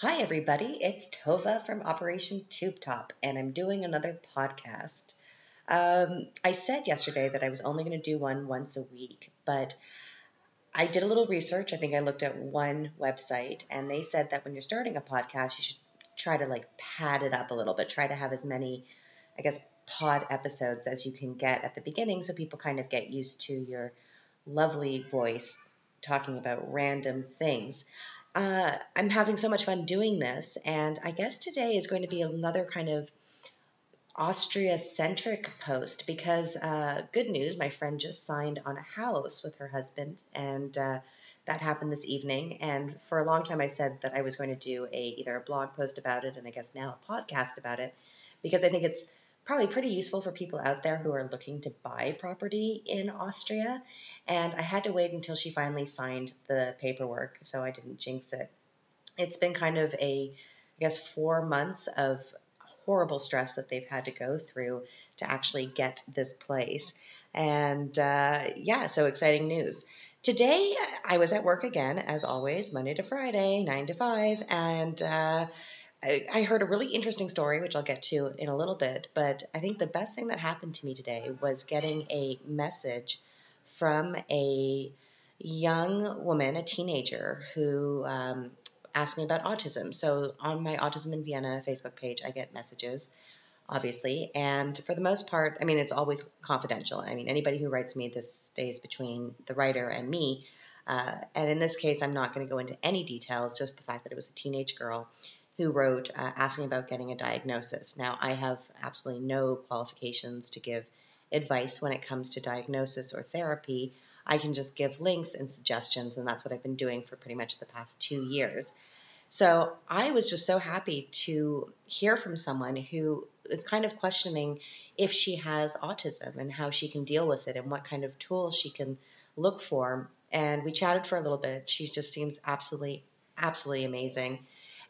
Hi, everybody. It's Tova from Operation Tube Top, and I'm doing another podcast. Um, I said yesterday that I was only going to do one once a week, but I did a little research. I think I looked at one website, and they said that when you're starting a podcast, you should try to like pad it up a little bit, try to have as many, I guess, pod episodes as you can get at the beginning so people kind of get used to your lovely voice talking about random things uh, I'm having so much fun doing this, and I guess today is going to be another kind of Austria centric post because uh, good news, my friend just signed on a house with her husband, and uh, that happened this evening. And for a long time, I said that I was going to do a either a blog post about it, and I guess now a podcast about it, because I think it's probably pretty useful for people out there who are looking to buy property in Austria. And I had to wait until she finally signed the paperwork so I didn't jinx it. It's been kind of a, I guess, four months of horrible stress that they've had to go through to actually get this place. And uh, yeah, so exciting news. Today, I was at work again, as always, Monday to Friday, 9 to 5, and uh, I, heard a really interesting story, which I'll get to in a little bit. But I think the best thing that happened to me today was getting a message from a young woman, a teenager, who um, asked me about autism. So on my Autism in Vienna Facebook page, I get messages, obviously. And for the most part, I mean, it's always confidential. I mean, anybody who writes me, this stays between the writer and me. Uh, and in this case, I'm not going to go into any details, just the fact that it was a teenage girl who wrote uh, asking about getting a diagnosis. Now, I have absolutely no qualifications to give advice when it comes to diagnosis or therapy. I can just give links and suggestions, and that's what I've been doing for pretty much the past two years. So I was just so happy to hear from someone who is kind of questioning if she has autism and how she can deal with it and what kind of tools she can look for. And we chatted for a little bit. She just seems absolutely, absolutely amazing.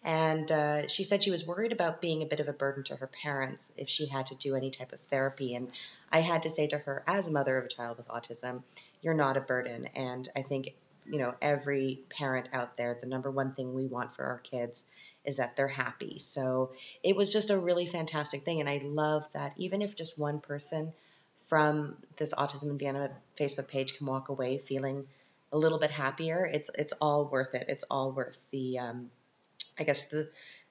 And uh, she said she was worried about being a bit of a burden to her parents if she had to do any type of therapy. And I had to say to her, as a mother of a child with autism, you're not a burden. And I think, you know, every parent out there, the number one thing we want for our kids is that they're happy. So it was just a really fantastic thing. And I love that even if just one person from this Autism in Vienna Facebook page can walk away feeling a little bit happier, it's it's all worth it. It's all worth the um, I guess the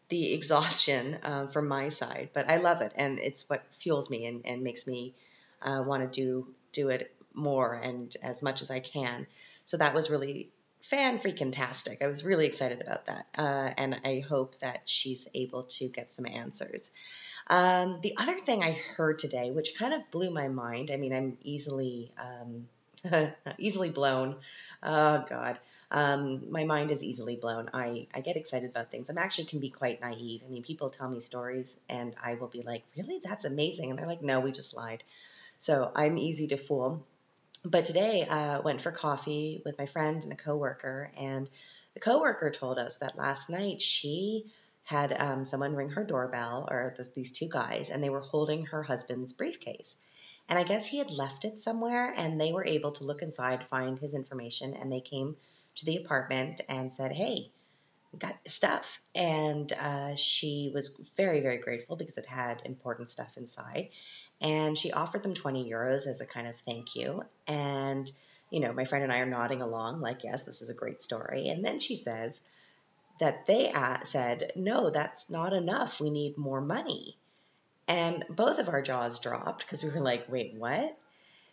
the exhaustion uh, from my side, but I love it, and it's what fuels me and, and makes me uh, want to do do it more and as much as I can. So that was really fan freaking tastic. I was really excited about that, uh, and I hope that she's able to get some answers. Um, the other thing I heard today, which kind of blew my mind. I mean, I'm easily um, easily blown. Oh God, um, my mind is easily blown. I I get excited about things. I'm actually can be quite naive. I mean, people tell me stories, and I will be like, "Really? That's amazing," and they're like, "No, we just lied." So I'm easy to fool. But today, I uh, went for coffee with my friend and a coworker, and the coworker told us that last night she had um, someone ring her doorbell, or the, these two guys, and they were holding her husband's briefcase. And I guess he had left it somewhere, and they were able to look inside, find his information, and they came to the apartment and said, Hey, got stuff. And uh, she was very, very grateful because it had important stuff inside. And she offered them 20 euros as a kind of thank you. And, you know, my friend and I are nodding along, like, yes, this is a great story. And then she says that they uh, said, no, that's not enough. We need more money. And both of our jaws dropped because we were like, wait, what?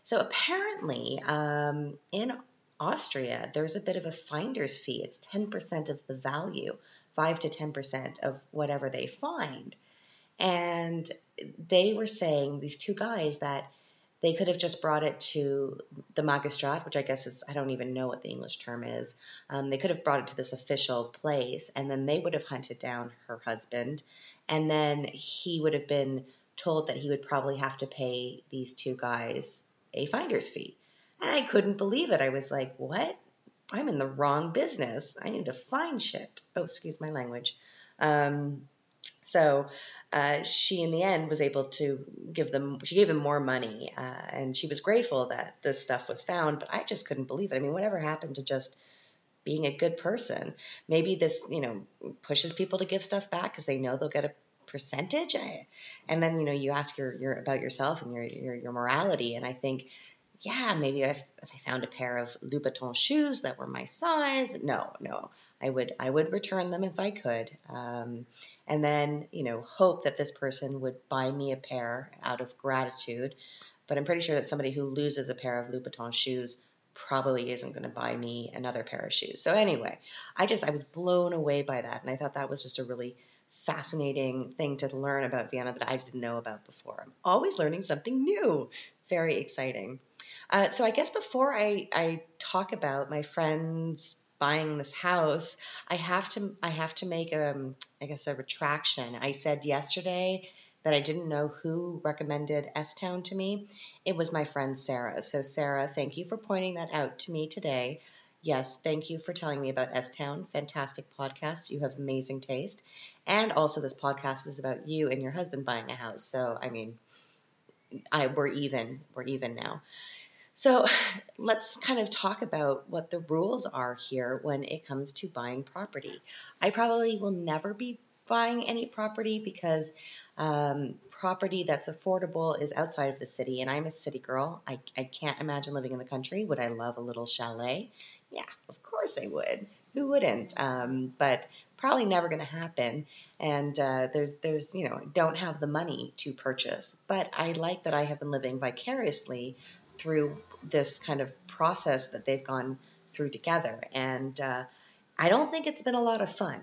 So apparently, um, in Austria, there's a bit of a finder's fee. It's 10% of the value, 5 to 10% of whatever they find. And they were saying, these two guys, that they could have just brought it to the magistrat, which I guess is, I don't even know what the English term is. Um, they could have brought it to this official place, and then they would have hunted down her husband, and then he would have been told that he would probably have to pay these two guys a finder's fee. And I couldn't believe it. I was like, what? I'm in the wrong business. I need to find shit. Oh, excuse my language. Um, so uh, she, in the end, was able to give them. She gave them more money, uh, and she was grateful that this stuff was found. But I just couldn't believe it. I mean, whatever happened to just being a good person. Maybe this, you know, pushes people to give stuff back because they know they'll get a percentage. And then, you know, you ask your, your about yourself and your, your, your morality. And I think, yeah, maybe if, if I found a pair of Louboutin shoes that were my size, no, no, I would I would return them if I could, um, and then you know hope that this person would buy me a pair out of gratitude. But I'm pretty sure that somebody who loses a pair of Louboutin shoes probably isn't going to buy me another pair of shoes. So anyway, I just I was blown away by that, and I thought that was just a really fascinating thing to learn about Vienna that I didn't know about before. I'm always learning something new. Very exciting. Uh, so I guess before I, I talk about my friends buying this house, I have to I have to make um, I guess a retraction. I said yesterday that I didn't know who recommended S Town to me. It was my friend Sarah. So Sarah, thank you for pointing that out to me today. Yes, thank you for telling me about S Town. Fantastic podcast. You have amazing taste. And also this podcast is about you and your husband buying a house. So I mean I we're even. We're even now. So let's kind of talk about what the rules are here when it comes to buying property. I probably will never be buying any property because um, property that's affordable is outside of the city, and I'm a city girl. I, I can't imagine living in the country. Would I love a little chalet? Yeah, of course I would. Who wouldn't? Um, but probably never going to happen. And uh, there's there's you know don't have the money to purchase. But I like that I have been living vicariously through this kind of process that they've gone through together. And uh, I don't think it's been a lot of fun.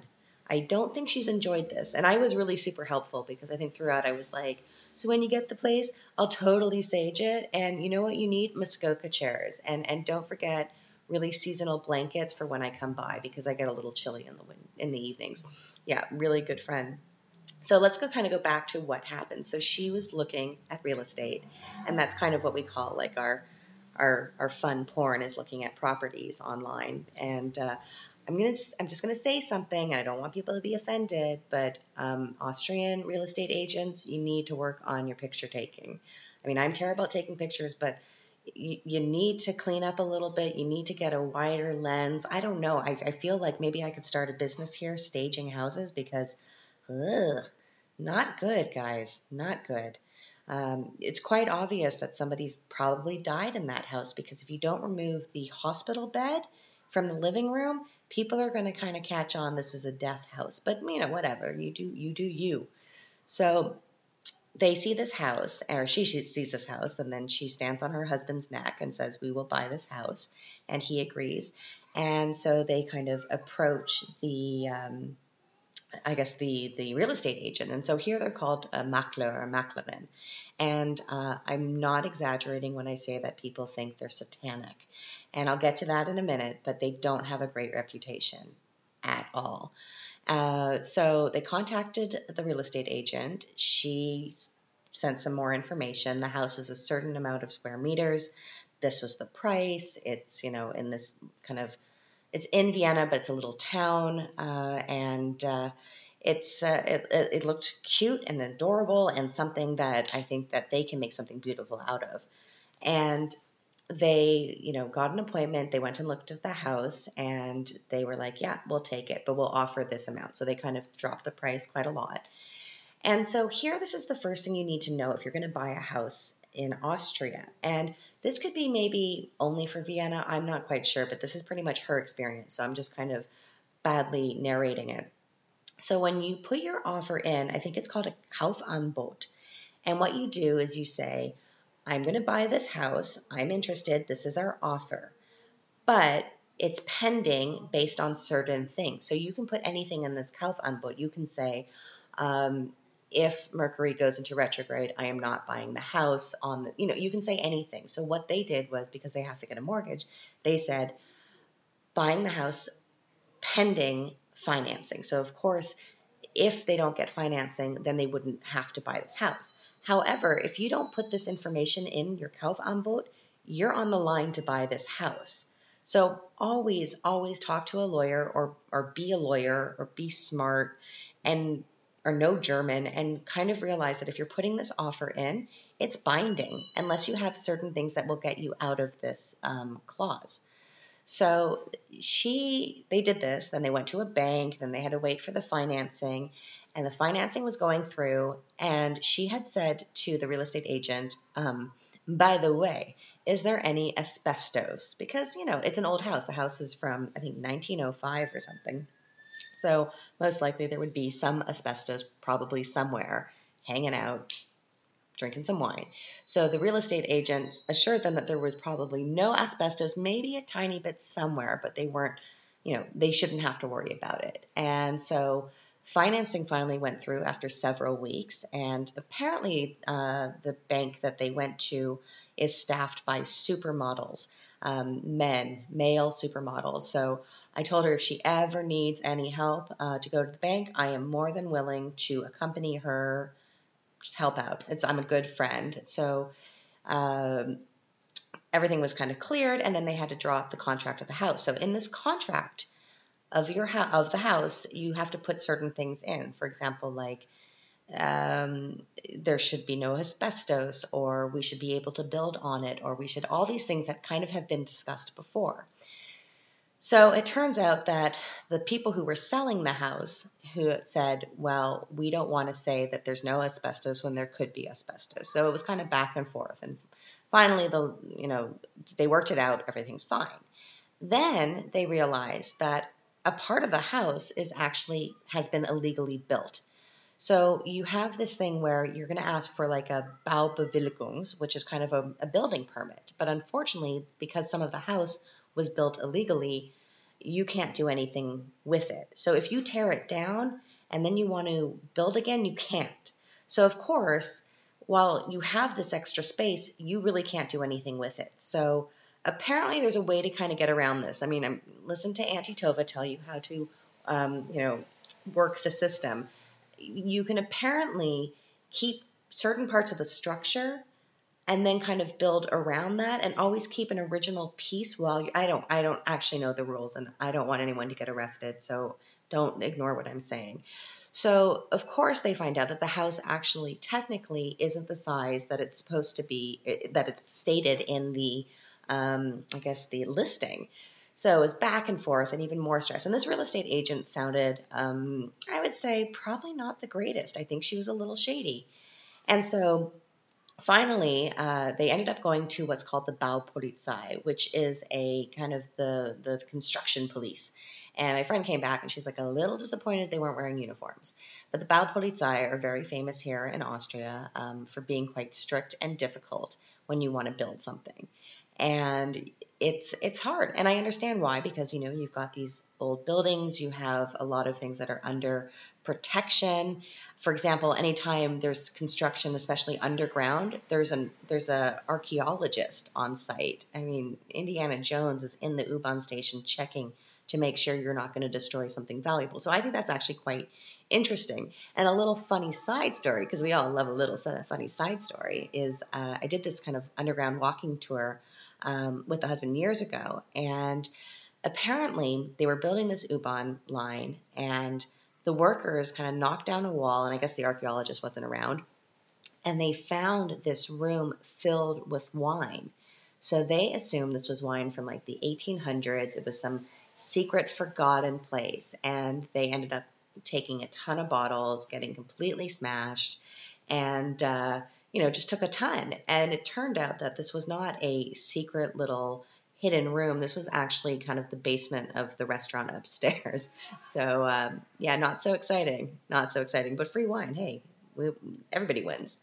I don't think she's enjoyed this. And I was really super helpful because I think throughout I was like, so when you get the place, I'll totally sage it. And you know what you need? Muskoka chairs. And and don't forget really seasonal blankets for when I come by because I get a little chilly in the in the evenings. Yeah, really good friend. So let's go kind of go back to what happened. So she was looking at real estate, and that's kind of what we call like our our, our fun porn is looking at properties online. And uh, I'm gonna just, I'm just gonna say something. I don't want people to be offended, but um, Austrian real estate agents, you need to work on your picture taking. I mean, I'm terrible at taking pictures, but you, you need to clean up a little bit. You need to get a wider lens. I don't know. I, I feel like maybe I could start a business here staging houses because Ugh, not good, guys. Not good. Um, it's quite obvious that somebody's probably died in that house because if you don't remove the hospital bed from the living room, people are going to kind of catch on this is a death house. But you know, whatever you do, you do you. So they see this house, or she sees this house, and then she stands on her husband's neck and says, "We will buy this house," and he agrees. And so they kind of approach the um, I guess the the real estate agent, and so here they're called a makler or maklerin, and uh, I'm not exaggerating when I say that people think they're satanic, and I'll get to that in a minute, but they don't have a great reputation at all. Uh, so they contacted the real estate agent. She sent some more information. The house is a certain amount of square meters. This was the price. It's you know in this kind of it's in Vienna, but it's a little town, uh, and uh, it's uh, it, it looked cute and adorable, and something that I think that they can make something beautiful out of. And they, you know, got an appointment. They went and looked at the house, and they were like, "Yeah, we'll take it, but we'll offer this amount." So they kind of dropped the price quite a lot. And so here, this is the first thing you need to know if you're going to buy a house in Austria. And this could be maybe only for Vienna. I'm not quite sure, but this is pretty much her experience. So I'm just kind of badly narrating it. So when you put your offer in, I think it's called a Kaufangebot. And what you do is you say, I'm going to buy this house. I'm interested. This is our offer. But it's pending based on certain things. So you can put anything in this Kaufangebot. You can say, um, if Mercury goes into retrograde, I am not buying the house on the, you know, you can say anything. So what they did was because they have to get a mortgage, they said buying the house pending financing. So of course, if they don't get financing, then they wouldn't have to buy this house. However, if you don't put this information in your Kaufangebot, you're on the line to buy this house. So always, always talk to a lawyer or or be a lawyer or be smart and or know German and kind of realize that if you're putting this offer in, it's binding unless you have certain things that will get you out of this um, clause. So she, they did this. Then they went to a bank. Then they had to wait for the financing, and the financing was going through. And she had said to the real estate agent, um, "By the way, is there any asbestos? Because you know it's an old house. The house is from I think 1905 or something." So most likely there would be some asbestos probably somewhere hanging out, drinking some wine. So the real estate agent assured them that there was probably no asbestos, maybe a tiny bit somewhere, but they weren't, you know, they shouldn't have to worry about it. And so financing finally went through after several weeks, and apparently uh, the bank that they went to is staffed by supermodels, um, men, male supermodels. So I told her if she ever needs any help uh, to go to the bank, I am more than willing to accompany her, just help out. It's I'm a good friend. So um, everything was kind of cleared, and then they had to draw up the contract of the house. So in this contract of your ho- of the house, you have to put certain things in. For example, like um, there should be no asbestos, or we should be able to build on it, or we should all these things that kind of have been discussed before. So it turns out that the people who were selling the house who said, well, we don't want to say that there's no asbestos when there could be asbestos. So it was kind of back and forth. And finally, the you know they worked it out. Everything's fine. Then they realized that a part of the house is actually has been illegally built. So you have this thing where you're going to ask for like a Baubewilligung, which is kind of a, a building permit. But unfortunately, because some of the house was built illegally, you can't do anything with it. So if you tear it down and then you want to build again, you can't. So, of course, while you have this extra space, you really can't do anything with it. So, apparently, there's a way to kind of get around this. I mean, I'm, listen to Auntie Tova tell you how to, um, you know, work the system. You can apparently keep certain parts of the structure and then kind of build around that and always keep an original piece while you, I don't I don't actually know the rules and I don't want anyone to get arrested so don't ignore what I'm saying. So of course they find out that the house actually technically isn't the size that it's supposed to be that it's stated in the um, I guess the listing. So it was back and forth and even more stress. And this real estate agent sounded, um, I would say, probably not the greatest. I think she was a little shady. And so finally, uh, they ended up going to what's called the Baupolizei, which is a kind of the, the construction police. And my friend came back and she's like a little disappointed they weren't wearing uniforms. But the Baupolizei are very famous here in Austria um, for being quite strict and difficult when you want to build something. And it's it's hard. And i understand why because you know you've got these old buildings you have a lot of things that are under protection. For example anytime there's construction especially underground there's an there's a archaeologist on site. I mean indiana jones is in the u-bahn station checking to make sure you're not going to destroy something valuable so i think that's actually quite interesting and a little funny side story because we all love a little funny side story is uh, i did this kind of underground walking tour um, with the husband years ago. And apparently, they were building this U-Bahn line, and the workers kind of knocked down a wall, and I guess the archaeologist wasn't around. And they found this room filled with wine. So they assumed this was wine from like the 1800s. It was some secret forgotten place. And they ended up taking a ton of bottles, getting completely smashed. And uh, you know, just took a ton. And it turned out that this was not a secret little hidden room. This was actually kind of the basement of the restaurant upstairs. So, um, yeah, not so exciting. Not so exciting, but free wine. Hey, we, everybody wins.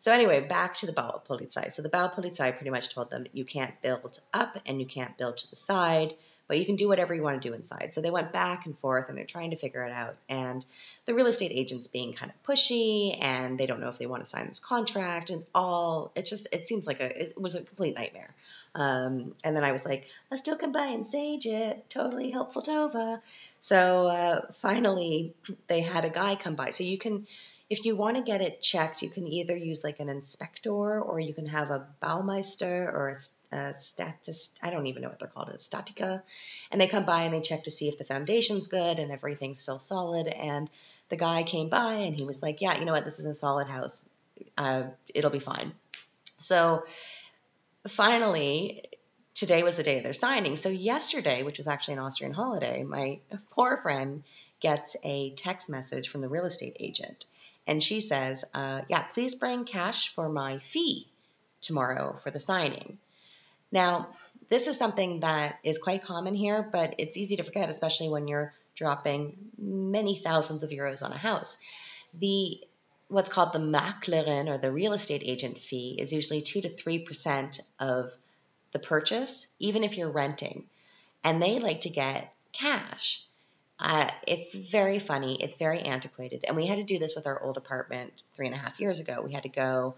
So, anyway, back to the Baupolizei. So, the Baupolizei pretty much told them you can't build up and you can't build to the side but you can do whatever you want to do inside. So they went back and forth and they're trying to figure it out. And the real estate agent's being kind of pushy and they don't know if they want to sign this contract. And it's all, it's just, it seems like a, it was a complete nightmare. Um, and then I was like, I still do a and sage it. Totally helpful Tova. So uh, finally, they had a guy come by. So you can, if you want to get it checked, you can either use like an inspector or you can have a Baumeister or a, a statist. I don't even know what they're called, a statica. And they come by and they check to see if the foundation's good and everything's still solid. And the guy came by and he was like, yeah, you know what, this is a solid house. Uh, it'll be fine. So finally, today was the day of their signing. So yesterday, which was actually an Austrian holiday, my poor friend gets a text message from the real estate agent. And she says, uh, Yeah, please bring cash for my fee tomorrow for the signing. Now, this is something that is quite common here, but it's easy to forget, especially when you're dropping many thousands of euros on a house. The what's called the maklerin or the real estate agent fee is usually 2 to 3% of the purchase, even if you're renting. And they like to get cash. Uh, it's very funny. It's very antiquated. And we had to do this with our old apartment three and a half years ago. We had to go,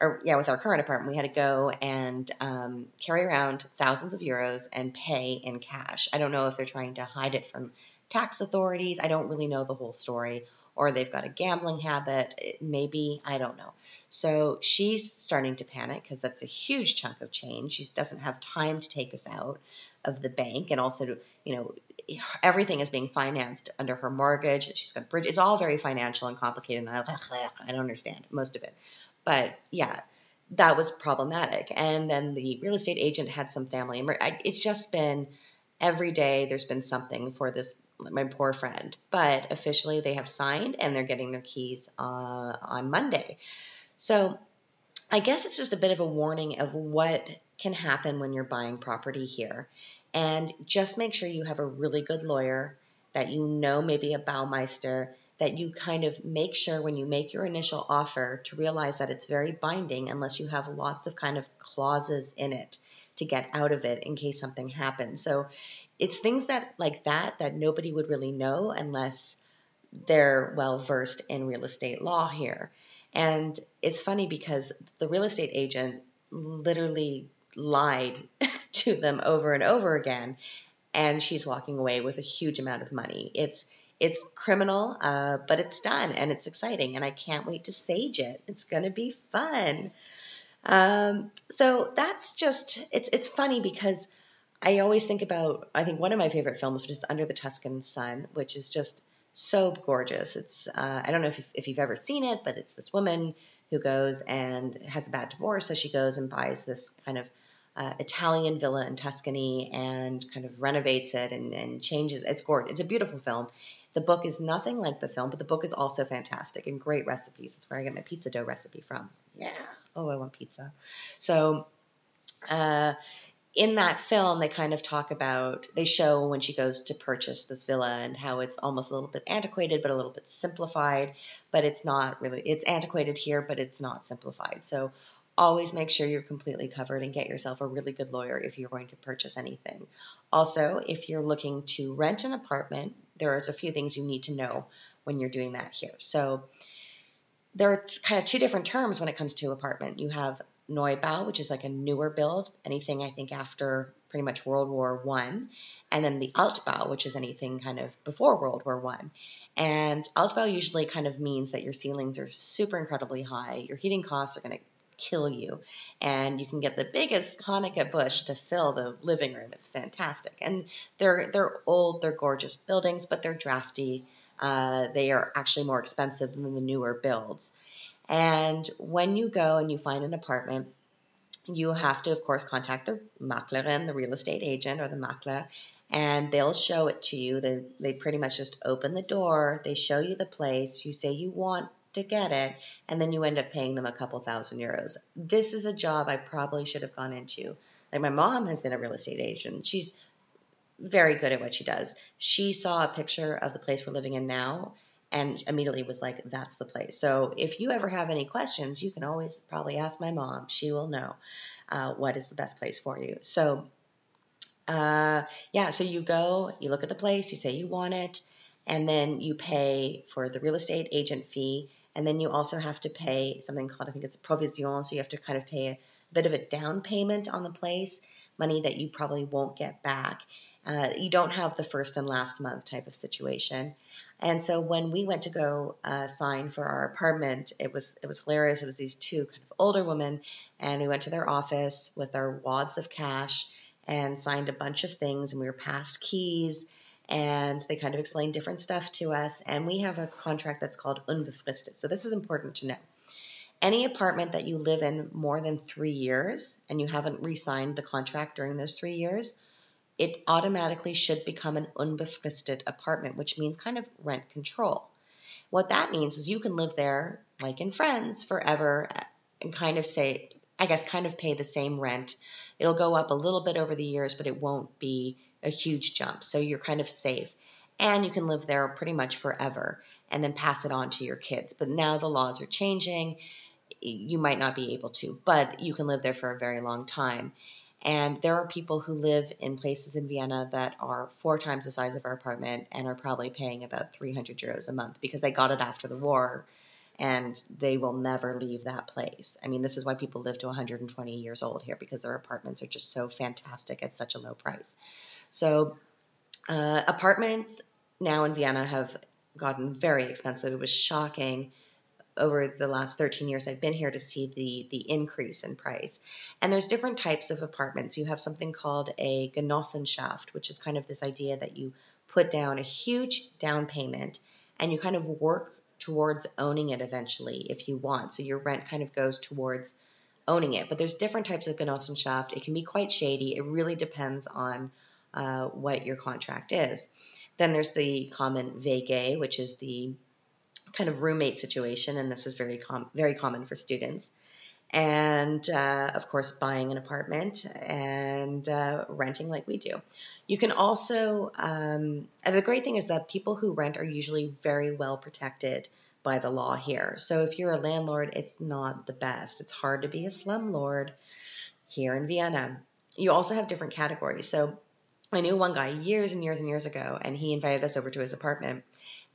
or yeah, with our current apartment, we had to go and um, carry around thousands of euros and pay in cash. I don't know if they're trying to hide it from tax authorities. I don't really know the whole story or they've got a gambling habit, maybe, I don't know. So she's starting to panic because that's a huge chunk of change. She doesn't have time to take this out of the bank and also you know, everything is being financed under her mortgage. She's got bridge. It's all very financial and complicated. And I, I don't understand most of it. But yeah, that was problematic. And then the real estate agent had some family. It's just been every day there's been something for this my poor friend. But officially, they have signed and they're getting their keys uh, on Monday. So I guess it's just a bit of a warning of what can happen when you're buying property here. And just make sure you have a really good lawyer that you know, maybe a Baumeister, that you kind of make sure when you make your initial offer to realize that it's very binding unless you have lots of kind of clauses in it to get out of it in case something happens. So it's things that like that that nobody would really know unless they're well versed in real estate law here. And it's funny because the real estate agent literally lied to them over and over again, and she's walking away with a huge amount of money. It's it's criminal, uh, but it's done and it's exciting, and I can't wait to sage it. It's gonna be fun. Um, so that's just it's it's funny because I always think about, I think one of my favorite films, is Under the Tuscan Sun, which is just so gorgeous. It's, uh, I don't know if you've, if you've ever seen it, but it's this woman who goes and has a bad divorce. So she goes and buys this kind of uh, Italian villa in Tuscany and kind of renovates it and, and changes. It's gorgeous. It's a beautiful film. The book is nothing like the film, but the book is also fantastic and great recipes. It's where I get my pizza dough recipe from. Yeah. Oh, I want pizza. So, uh, in that film, they kind of talk about, they show when she goes to purchase this villa and how it's almost a little bit antiquated, but a little bit simplified. But it's not really, it's antiquated here, but it's not simplified. So always make sure you're completely covered and get yourself a really good lawyer if you're going to purchase anything. Also, if you're looking to rent an apartment, there's a few things you need to know when you're doing that here. So there are kind of two different terms when it comes to apartment. You have Neubau, which is like a newer build, anything I think after pretty much World War One, and then the Altbau, which is anything kind of before World War One. And Altbau usually kind of means that your ceilings are super incredibly high, your heating costs are going to kill you, and you can get the biggest Hanukkah bush to fill the living room. It's fantastic, and they're they're old, they're gorgeous buildings, but they're drafty. Uh, they are actually more expensive than the newer builds. And when you go and you find an apartment, you have to, of course, contact the maklerin, the real estate agent or the makler, and they'll show it to you. They, they pretty much just open the door, they show you the place, you say you want to get it, and then you end up paying them a couple thousand euros. This is a job I probably should have gone into. Like my mom has been a real estate agent. She's very good at what she does. She saw a picture of the place we're living in now and immediately was like, that's the place. So if you ever have any questions, you can always probably ask my mom. She will know uh, what is the best place for you. So, uh, yeah, so you go, you look at the place, you say you want it, and then you pay for the real estate agent fee. And then you also have to pay something called, I think it's provision. So you have to kind of pay a bit of a down payment on the place, money that you probably won't get back. Uh, you don't have the first and last month type of situation. And so when we went to go uh, sign for our apartment, it was it was hilarious. It was these two kind of older women, and we went to their office with our wads of cash and signed a bunch of things, and we were passed keys, and they kind of explain different stuff to us. And we have a contract that's called unbefristet. So this is important to know. any apartment that you live in more than three years and you haven't re signed the contract during those three years, it automatically should become an unbefristet apartment, which means kind of rent control. What that means is you can live there, like in Friends, forever and kind of say, I guess, kind of pay the same rent. It'll go up a little bit over the years, but it won't be a huge jump. So you're kind of safe. And you can live there pretty much forever and then pass it on to your kids. But now the laws are changing. You might not be able to, but you can live there for a very long time. And there are people who live in places in Vienna that are four times the size of our apartment and are probably paying about 300 euros a month because they got it after the war and they will never leave that place. I mean, this is why people live to 120 years old here because their apartments are just so fantastic at such a low price. So, uh, apartments now in Vienna have gotten very expensive. It was shocking over the last 13 years I've been here to see the the increase in price. And there's different types of apartments. You have something called a Genossenschaft, which is kind of this idea that you put down a huge down payment and you kind of work towards owning it eventually if you want. So your rent kind of goes towards owning it. But there's different types of Genossenschaft. It can be quite shady. It really depends on uh, what your contract is. Then there's the common WG, which is the kind of roommate situation, and this is very com- very common for students. And uh, of course, buying an apartment and uh, renting like we do. You can also, um, the great thing is that people who rent are usually very well protected by the law here. So if you're a landlord, it's not the best. It's hard to be a slumlord here in Vienna. You also have different categories. So I knew one guy years and years and years ago, and he invited us over to his apartment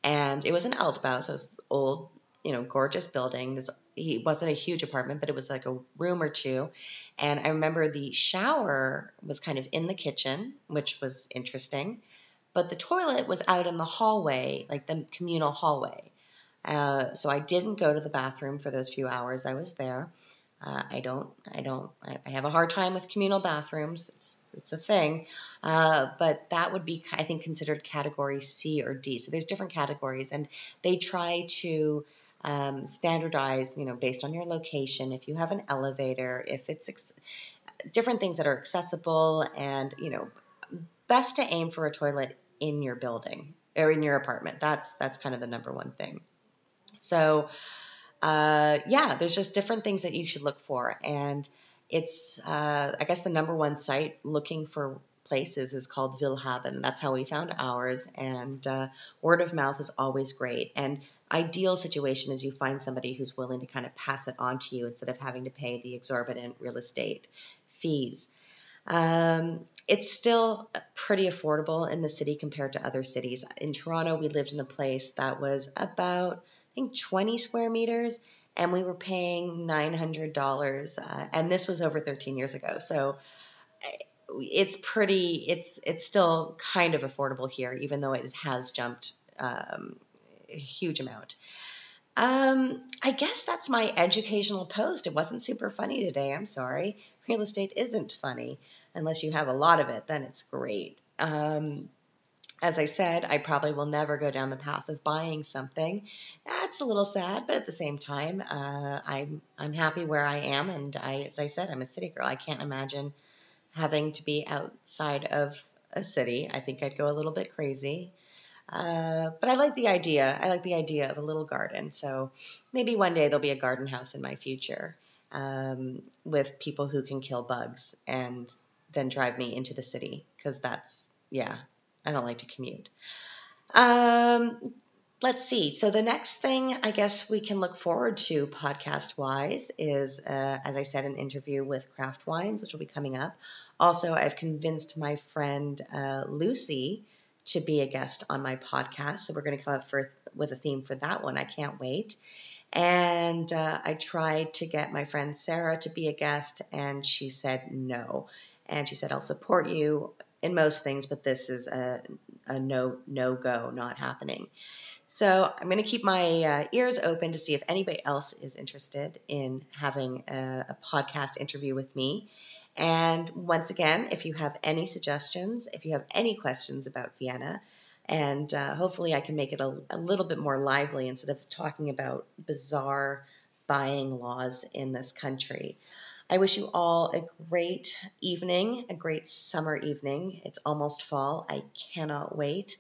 and it was an Altbau, so it was old, you know, gorgeous building. This he wasn't a huge apartment, but it was like a room or two. And I remember the shower was kind of in the kitchen, which was interesting, but the toilet was out in the hallway, like the communal hallway. Uh, so I didn't go to the bathroom for those few hours I was there. Uh, I don't, I don't, I have a hard time with communal bathrooms. It's, it's a thing. Uh, but that would be, I think, considered category C or D. So there's different categories, and they try to um, standardize, you know, based on your location. If you have an elevator, if it's ex- different things that are accessible, and you know, best to aim for a toilet in your building or in your apartment. That's that's kind of the number one thing. So uh, yeah, there's just different things that you should look for. And it's, uh, I guess, the number one site looking for places is called Willhaben. That's how we found ours. And uh, word of mouth is always great. And ideal situation is you find somebody who's willing to kind of pass it on to you instead of having to pay the exorbitant real estate fees. Um, it's still pretty affordable in the city compared to other cities. In Toronto, we lived in a place that was about I think 20 square meters, and we were paying $900. Uh, and this was over 13 years ago. So it's pretty, it's, it's still kind of affordable here, even though it has jumped um, a huge amount. Um, I guess that's my educational post. It wasn't super funny today. I'm sorry. Real estate isn't funny unless you have a lot of it, then it's great. Um, as I said, I probably will never go down the path of buying something. That's a little sad, but at the same time, uh, I'm I'm happy where I am, and I, as I said, I'm a city girl. I can't imagine having to be outside of a city. I think I'd go a little bit crazy. Uh, but I like the idea. I like the idea of a little garden. So maybe one day there'll be a garden house in my future um, with people who can kill bugs and then drive me into the city because that's yeah I don't like to commute. Um, let's see. So the next thing I guess we can look forward to podcast wise is, uh, as I said, an interview with Craft Wines, which will be coming up. Also, I've convinced my friend uh, Lucy to be a guest on my podcast, so we're going to come up for with a theme for that one. I can't wait. And uh, I tried to get my friend Sarah to be a guest, and she said no. And she said, I'll support you in most things, but this is a, a no no go, not happening. So I'm going to keep my uh, ears open to see if anybody else is interested in having a, a, podcast interview with me. And once again, if you have any suggestions, if you have any questions about Vienna, and uh, hopefully I can make it a, a, little bit more lively instead of talking about bizarre buying laws in this country. I wish you all a great evening, a great summer evening. It's almost fall. I cannot wait.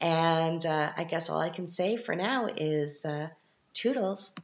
And uh, I guess all I can say for now is uh, toodles.